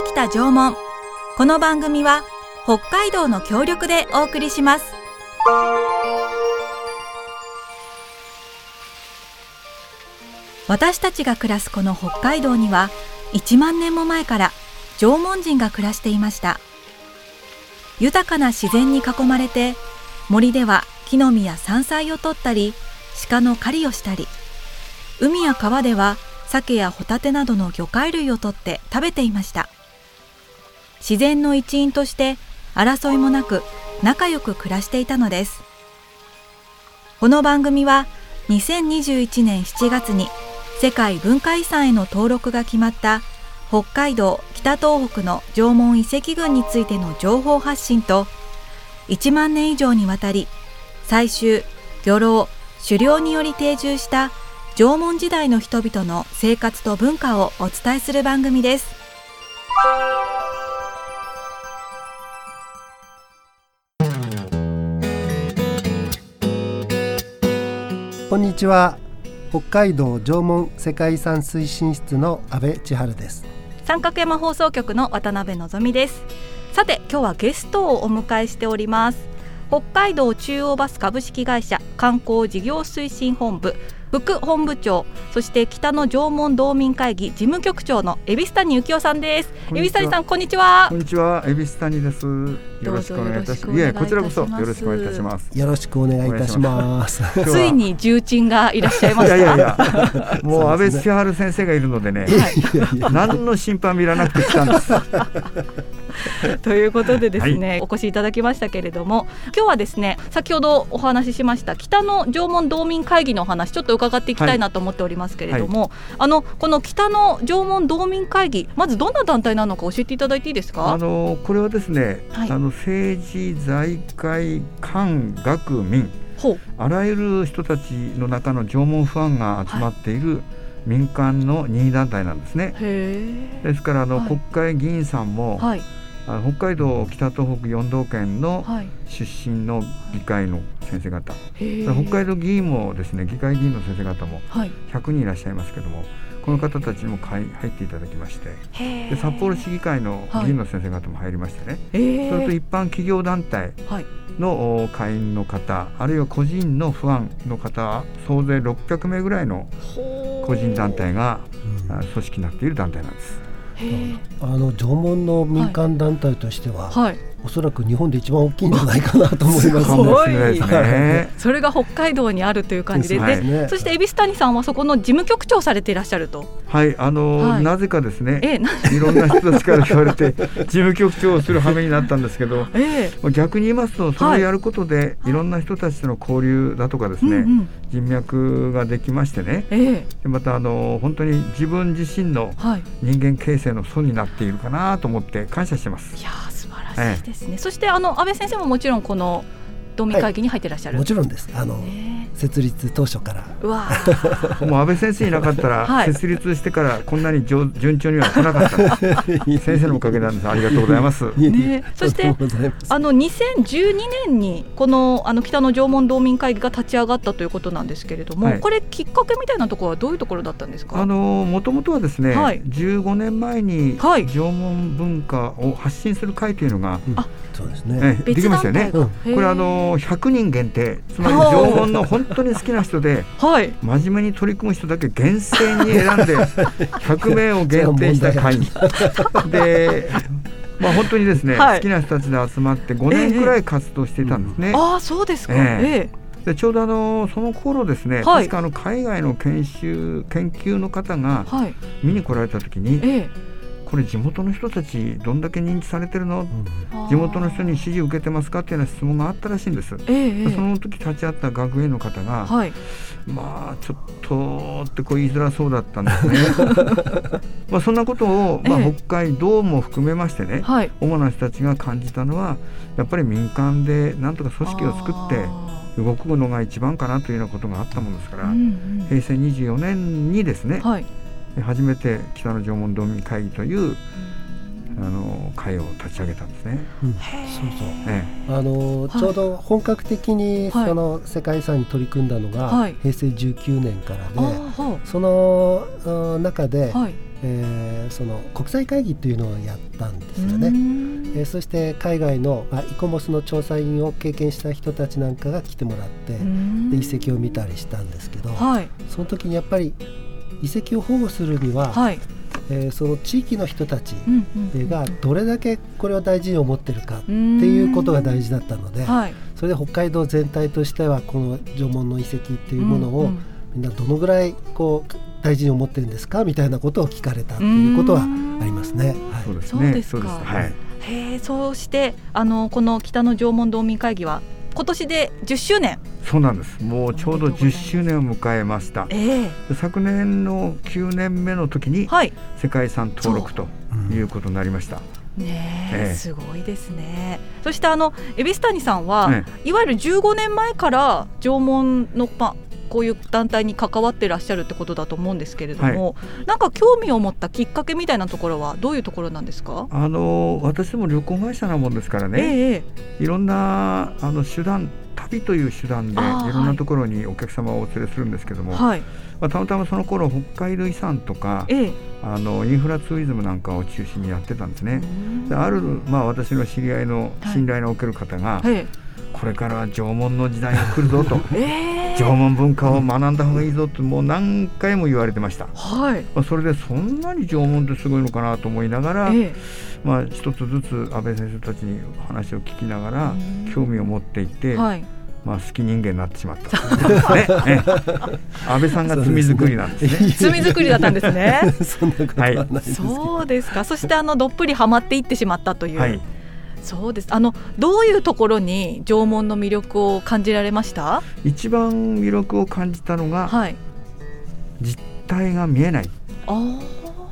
北北縄文この番組は北海道の協力でお送りします私たちが暮らすこの北海道には1万年も前から縄文人が暮らしていました豊かな自然に囲まれて森では木の実や山菜を取ったり鹿の狩りをしたり海や川では鮭やホタテなどの魚介類を取って食べていました自然の一員として争いもなく仲良く暮らしていたのです。この番組は2021年7月に世界文化遺産への登録が決まった北海道北東北の縄文遺跡群についての情報発信と1万年以上にわたり採集漁労狩猟により定住した縄文時代の人々の生活と文化をお伝えする番組です。こんにちは。北海道縄文世界遺産推進室の阿部千春です。三角山放送局の渡辺のぞみです。さて今日はゲストをお迎えしております。北海道中央バス株式会社観光事業推進本部副本部長そして北の縄文道民会議事務局長の恵比寿谷幸男さんです。恵比寿谷さんこんにちは。こんにちは。恵比寿谷です。よろしくお願いいたします。いえこちらこそよろしくお願いいたします。よろしくお願いいたします。ついに重鎮がいらっしゃいましたいやいやもう安倍千春先生がいるのでね、はい、何の心配もいらなくて来たんです ということでですね、はい、お越しいただきましたけれども今日はですね先ほどお話ししました北の縄文道民会議の話ちょっと伺っていきたいなと思っておりますけれども、はい、あのこの北の縄文道民会議まずどんな団体なのか教えていただいていいですか？あのこれはですね、はい、あの政治財界官学民あらゆる人たちの中の縄文ファンが集まっている、民間の任意団体なんですね。ですからあの、国会議員さんも、はいあの北海道北東北4道県の出身の議会の先生方、はい、北海道議員もですね議会議員の先生方も100人いらっしゃいますけども、この方たちにも入っていただきまして。で札幌市議会の議員の先生方も入りましてね、はい、それと一般企業団体の会員の方あるいは個人の不安の方総勢600名ぐらいの個人団体が組織になっている団体なんです。あの縄文の民間団体としては、はい、おそらく日本で一番大きいんじゃないかなと思います、ね、それが北海道にあるという感じで、でそして恵比寿谷さんはそこの事務局長されていらっしゃると。はいあの、はい、なぜかですね、えいろんな人たちから言われて事務局長をする羽目になったんですけど、ええ、逆に言いますとそれをやることで、はい、いろんな人たちとの交流だとかですね、うんうん、人脈ができましてね、ええ、またあの本当に自分自身の人間形成の素になっているかなと思って感謝してます。いやらしいですね、そしてあの安倍先生ももちろんこの道民会議に入ってらっしゃる、はい、もちろんです。あの、設立当初から。うわ。もう安倍先生いなかったら、はい、設立してからこんなに順調には来なかった。先生のおかげなんです。ありがとうございます、ね、そしてあの2012年にこのあの北の縄文道民会議が立ち上がったということなんですけれども、はい、これきっかけみたいなところはどういうところだったんですか？あのもともとはですね、はい、15年前に縄文文化を発信する会というのが、あそうですね、できましたよね、これあの100人限定つまり縄文の本当に好きな人で、はい、真面目に取り組む人だけ厳正に選んで 100名を限定した会 でまあ、本当にですね、はい、好きな人たちで集まって5年くらい活動していたんですね。ええああそうですか、ええ。でちょうどあのその頃ですね、はい、確かあの海外の研修研究の方が見に来られた時に、ええこれ地元の人たちどんだけ認知されてるの、うん、地元の人に支持受けてますかっていうような質問があったらしいんです、えー、その時立ち会った学園の方が、はい、まあちょっとってこう言いづらそうだったんですね。まあそんなことを、まあ、北海道も含めましてね、はい、主な人たちが感じたのはやっぱり民間でなんとか組織を作って動くのが一番かなというようなことがあったものですから、うんうん、平成24年にですね、はい初めて北の縄文道民会議という、あの会を立ち上げたんですね。うん、そうそう。ええ、あの、ちょうど本格的にその世界遺産に取り組んだのが、平成19年からで、その中で、えー、その国際会議というのをやったんですよね。えー、そして海外の、まあ、イコモスの調査員を経験した人たちなんかが来てもらってで遺跡を見たりしたんですけど、はい、その時にやっぱり遺跡を保護するには、はい、えー、その地域の人たちがどれだけこれを大事に思ってるかっていうことが大事だったので、はい、それで北海道全体としてはこの縄文の遺跡っていうものをみんなどのぐらいこう大事に思ってるんですかみたいなことを聞かれたということはありますね。はい、そうですね。そうですか。はい。へえ、そうしてあのこの北の縄文道民会議は今年で10周年そうなんです。もうちょうど10周年を迎えました、えー、昨年の9年目の時に世界遺産登録ということになりました、ねえー、すごいですね。そしてあの恵比寿谷さんは、ね、いわゆる15年前から縄文のまこういう団体に関わってらっしゃるってことだと思うんですけれども、はい、なんか興味を持ったきっかけみたいなところはどういうところなんですか？あの私も旅行会社なもんですからね、えー、いろんなあの手段旅という手段でいろんなところにお客様をお連れするんですけども、はい、まあ、たまたまその頃北海道遺産とか、ええ、あのインフラツーリズムなんかを中心にやってたんですね。である、まあ、私の知り合いの信頼のおける方が、はい、これからは縄文の時代が来るぞと、えー、縄文文化を学んだ方がいいぞってもう何回も言われてました、はい、まあ、それでそんなに縄文ってすごいのかなと思いながら、えー、まあ、一つずつ安倍先生たちに話を聞きながら興味を持っていて。はいまあ、好き人間になってしまった。安倍さんが罪作りなんですね。罪作りだったんですね。そんなことはないですそうですか。そしてあのどっぷりはまっていってしまったという。はい。そうです。あのどういうところに縄文の魅力を感じられました？一番魅力を感じたのが、はい、実態が見えない。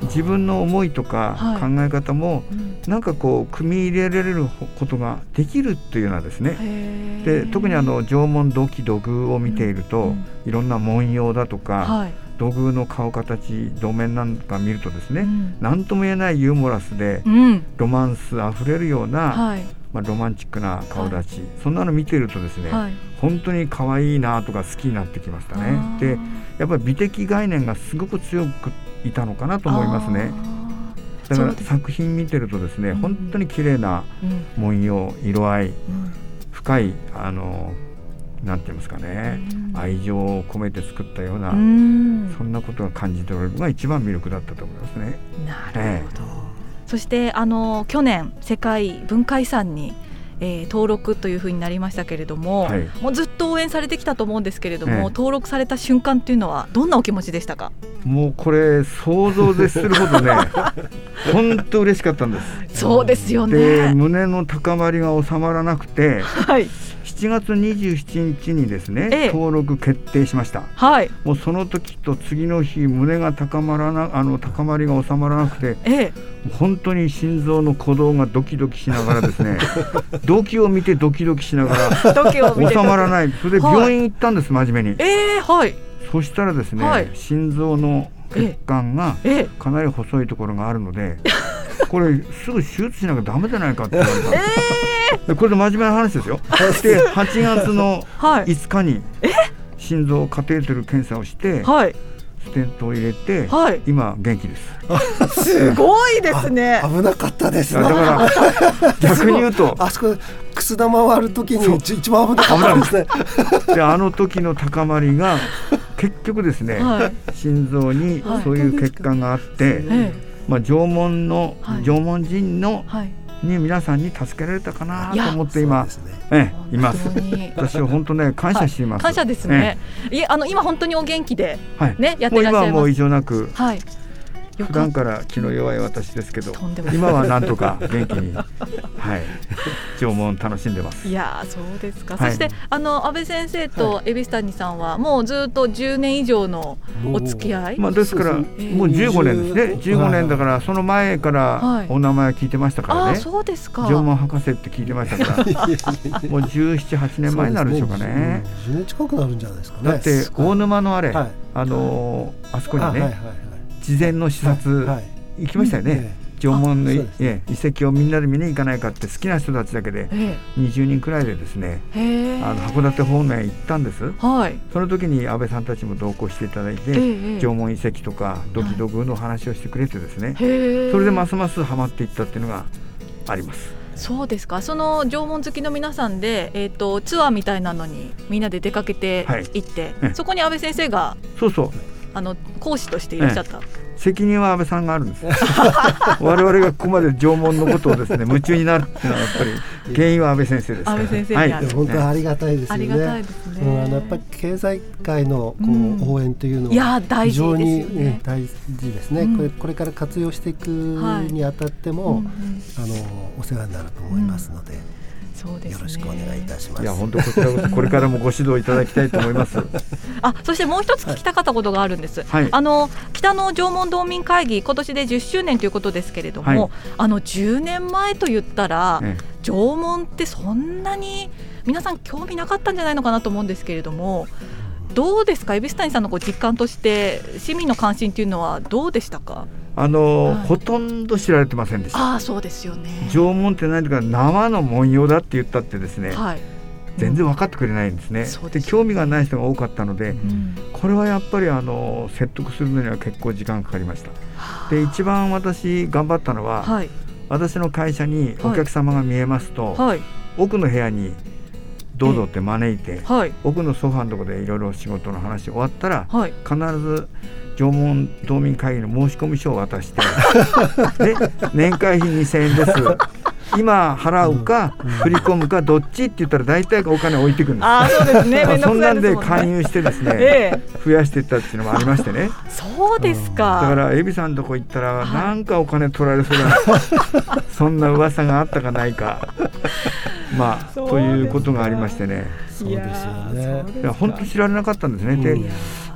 自分の思いとか考え方も、はい、なんかこう組み入れられることができるっていうのはですね。で特にあの縄文土器土偶を見ていると、うん、いろんな文様だとか、はい。土偶の顔形土面なんか見るとですね何、うん、とも言えないユーモラスで、うん、ロマンスあふれるような、はい、まあ、ロマンチックな顔立ち、はい、そんなの見てるとですね、はい、本当に可愛いなとか好きになってきましたね。でやっぱり美的概念がすごく強くいたのかなと思いますね。だから作品見てるとですね、本当に綺麗な文様、色合い、深いあのなんて言いますかね、愛情を込めて作ったような、そんなことが感じ取れるのが一番魅力だったと思いますね。なるほど、えそしてあの去年世界文化遺産にえー、登録というふうになりましたけれども、はい、もうずっと応援されてきたと思うんですけれども、え登録された瞬間っていうのはどんなお気持ちでしたか？もうこれ想像でするほどね 本当嬉しかったんです。そうですよね。胸の高まりが収まらなくて、はい、7月27日にですね、ええ、登録決定しました、はい、もうその時と次の日胸が高まらなあの高まりが収まらなくて、ええ、本当に心臓の鼓動がドキドキしながらですね 動機を見てドキドキしながら収まらない。それで病院行ったんです、はい、真面目に。えーはい、そしたらですね、はい、心臓の血管がかなり細いところがあるので、これすぐ手術しなきゃダメじゃないかって言われたんです、えー、これで真面目な話ですよ。で8月の5日に心臓カテーテル検査をして、はい、ステントを入れて、はい、今元気です。すごいですね。危なかったですだから逆に言うとあそこくす玉割る時に一番危なかったですね であの時の高まりが結局ですね、はい、心臓にそういう血管があって、はい、まあ、縄文の、はい、縄文人の、はい、に皆さんに助けられたかなと思って今、ええ、います。私は本当ね感謝しています。感謝ですね。ええ、いあの今本当にお元気で、はい、ねやってらっしゃいます。もう今もう異常なく、はい、普段から気の弱い私ですけど今はなんとか元気に はい。縄文楽しんでます。いやそうですか、はい、そしてあの安倍先生と蛭子谷さんはもうずっと10年以上のお付き合い？まあですからもう15年ですね。15年だからその前からお名前聞いてましたからね、そうですか。縄文博士って聞いてましたから もう1718年前になるでしょうかね。10年近くなるんじゃないですかね。だって大沼のあれ、あのあそこにね、事前の視察、行きましたよね。縄文の、え遺跡をみんなで見に行かないかって好きな人たちだけで20人くらいでですねあの函館方面へ行ったんです、はい、その時に安倍さんたちも同行していただいて縄文遺跡とか土器土偶の話をしてくれてですね。それでますますハマっていったっていうのがあります。そうですか。その縄文好きの皆さんで、えーと、ツアーみたいなのにみんなで出かけて行って、はい、そこに安倍先生がそうそう。あの講師としていらっしゃった。責任は安倍さんがあるんです。我々がここまで縄文のことをですね夢中になるっていうのはやっぱり 原因は安倍先生です安倍先生はい、本当ありがたいですよね。ありがたいですね。うん、あのやっぱり経済界のこう、応援というのは非常に、ね、大事ですね、うん、これこれから活用していくにあたっても、はい、あのお世話になると思いますので。そうです、ね、よろしくお願いいたします。いや本当こちらこそこれからもご指導いただきたいと思います。あそしてもう一つ聞きたかったことがあるんです。はい、あの北の縄文道民会議今年で10周年ということですけれども、はい、あの10年前と言ったら、ね、縄文ってそんなに皆さん興味なかったんじゃないのかなと思うんですけれども。どうですか、蛭子谷さんのこう実感として市民の関心というのはどうでしたか？あの、はい、ほとんど知られてませんでした。あそうですよね。縄文って何か生の文様だって言ったってですね。はい、全然分かってくれないんですね。うん、で興味がない人が多かったので、うん、これはやっぱりあの説得するのには結構時間かかりました。で一番私頑張ったのは、はい、私の会社にお客様が見えますと、奥の部屋にどうぞって招い。て、奥のソファのところでいろいろ仕事の話終わったら、必ず縄文道民会議の申込書を渡して で年会費2000円です。今払うか、振り込むかどっちって言ったら大体お金置いてくるんですあそうです ね。そんなんで勧誘してですね、ええ、増やしていったっていうのもありましてね。そうですか、だからエビさんのとこ行ったら、なんかお金取られそうな。そんな噂があったかないかまあということがありましてね。そうですよね。いや本当知られなかったんですね、で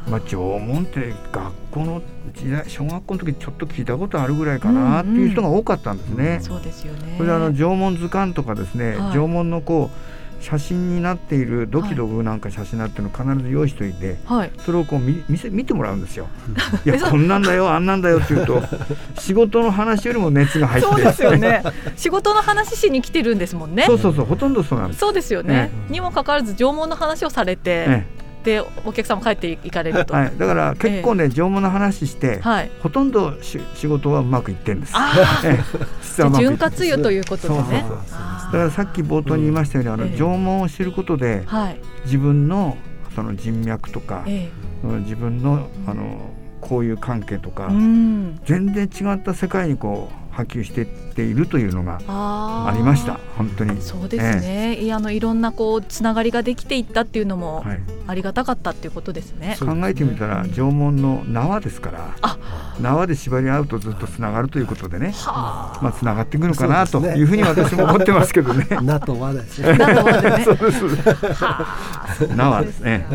まあ、縄文って学校の時代小学校の時ちょっと聞いたことあるぐらいかなっていう人が多かったんですね。そうですよね。これあの縄文図鑑とかですね、はい、縄文のこう写真になっている土器土偶なんか写真なっていうのを必ず用意しておいて、はい、それをこう見見せ見てもらうんですよ。いやこんなんだよあんなんだよって言うと仕事の話よりも熱が入ってそうですよね仕事の話しに来てるんですもんね。そうそうそうほとんどそうなんです。そうですよね。ねにもかかわらず縄文の話をされて、ね、でお客様帰っていかれると、はい、だから結構ね、えー、縄文の話して、はい、ほとんどし仕事はうまくいってるんです。えー、潤滑油ということでね。だからさっき冒頭に言いましたように、あの縄文を知ることで、はい、自分のその人脈とか、えー、自分のあの交友関係とか、全然違った世界にこう波及していっているというのがありました。本当に。そうですね、ええ、いやあのいろんなこうつながりができていったっていうのもありがたかったっていうことですね、はい、考えてみたら縄文の縄ですから縄で縛り合うとずっとつながるということでねまあつながっていくのかなというふうに私も思ってますけどね。縄と和ですね。そうです。縄ですね。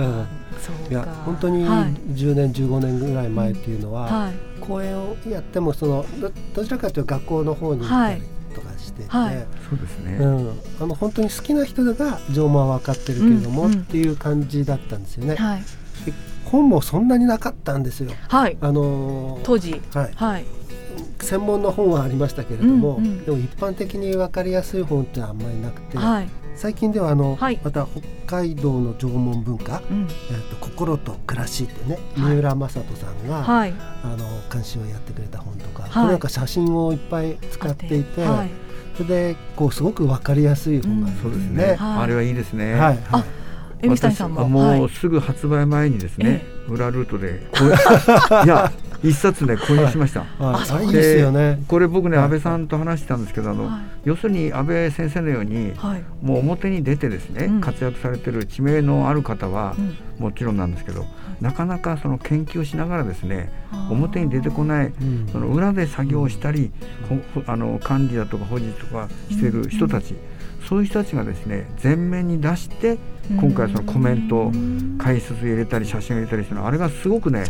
いや本当に10年、15年ぐらい前っていうのは、はい、講演をやってもそのどちらかというと学校の方に行ったりとかしてて、はい。はい、そうですね、うん、あの本当に好きな人が縄文は分かってるけれども、っていう感じだったんですよね。はい、本もそんなになかったんですよ。はい、あのー、当時、はい、はい。専門の本はありましたけれども、うんうん、でも一般的に分かりやすい本ってあんまりなくて、はい、最近ではあの、はい、また北海道の縄文文化、うん、えーと「心と暮らし」ってね、はい、三浦正人さんが、はい、あの監修をやってくれた本とか、はい、これなんか写真をいっぱい使っていて。それでこうすごく分かりやすい本が、そうですね、あれはいいですね。はい、あ海谷さんも。もうすぐ発売前にですね、裏ルートで いや一冊ね購入しました。はい、ですよね。これ僕ね、安倍さんと話したんですけどあの、要するに安倍先生のように、もう表に出てですね、活躍されてる知名のある方は、もちろんなんですけど、なかなかその研究しながらですね表に出てこない、その裏で作業したり、あの管理だとか保持とかしてる人たち、そういう人たちがですね前面に出して今回そのコメント解説入れたり写真を入れたりしてるのあれがすごくね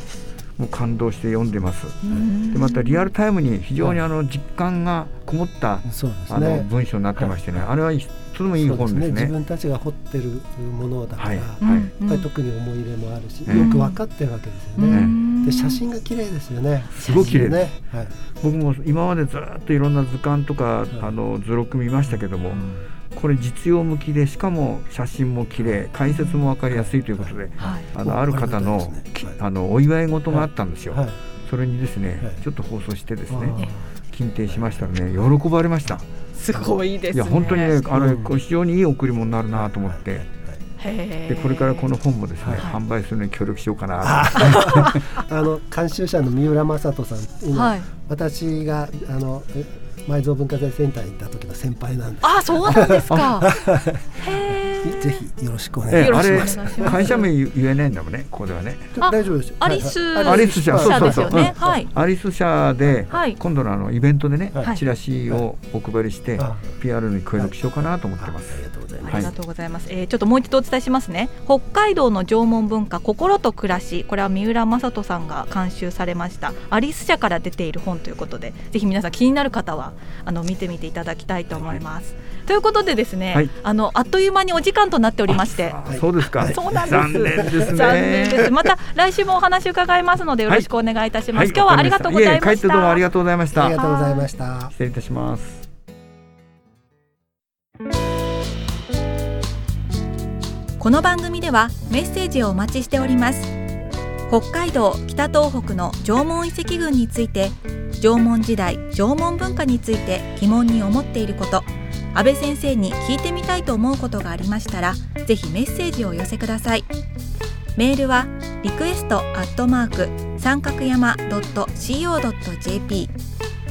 もう感動して読んでます。でまたリアルタイムに非常にあの実感がこもった、はい、あの文章になってましてね、はい、あれはとてもいい本ですね、ね、自分たちが掘ってるものだから、はい。はい、特に思い入れもあるし、よく分かってるわけですよね。で写真が綺麗ですよね。すごく綺麗ね、はい、僕も今までずっといろんな図鑑とか、あの図録見ましたけども、これ実用向きでしかも写真も綺麗解説も分かりやすいということで、はい、あのある方の、ね、あのお祝い事があったんですよ、はい、それにですね、ちょっと放送してですね金定しましたらね喜ばれました。すごいです、ね、いや本当にねあれ非常にいい贈り物になるなと思って。でこれからこの本もですね、はい、販売するのに協力しようかな あの監修者の三浦正人さん、はい、私があの埋蔵文化財センターに行った時の先輩なんです。あそうなんですか。ぜひよろしくお願いします。えー、会社名言えないんだもんね、ここではね。大丈夫です。アリス、アリス社、そうそうそう。ね、はい。アリス社で、今度のあのイベントでね、チラシをお配りして、PR に協力しようかなと思ってます。ありがとうございます。ありがとうござい。えちょっともう一度お伝えしますね。北海道の縄文文化心と暮らし、これは三浦正人さんが監修されましたアリス社から出ている本ということで、ぜひ皆さん気になる方はあの見てみていただきたいと思います。ということでですね、あのあっという間にお時間となっておりまして、そうですか。そうなんです。残念ですね。残念です。また来週もお話伺いますのでよろしくお願いいたします。今日はありがとうございました。どうもありがとうございました。ありがとうございました。失礼いたします。この番組ではメッセージをお待ちしております。北海道北東北の縄文遺跡群について、縄文時代縄文文化について疑問に思っていること。安倍先生に聞いてみたいと思うことがありましたらぜひメッセージをお寄せくださいメールはリクエストアットマーク三角山 .co.jp フ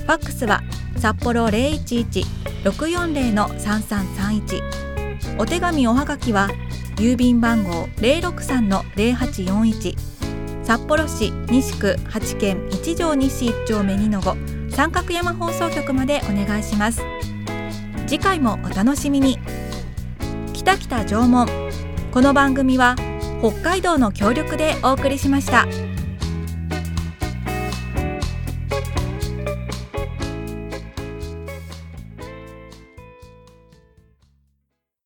ァックスは札幌011-640-3331お手紙おはがきは郵便番号063-0841札幌市西区八軒一条西一丁目二の五三角山放送局までお願いします。次回もお楽しみに北北縄文この番組は北海道の協力でお送りしました。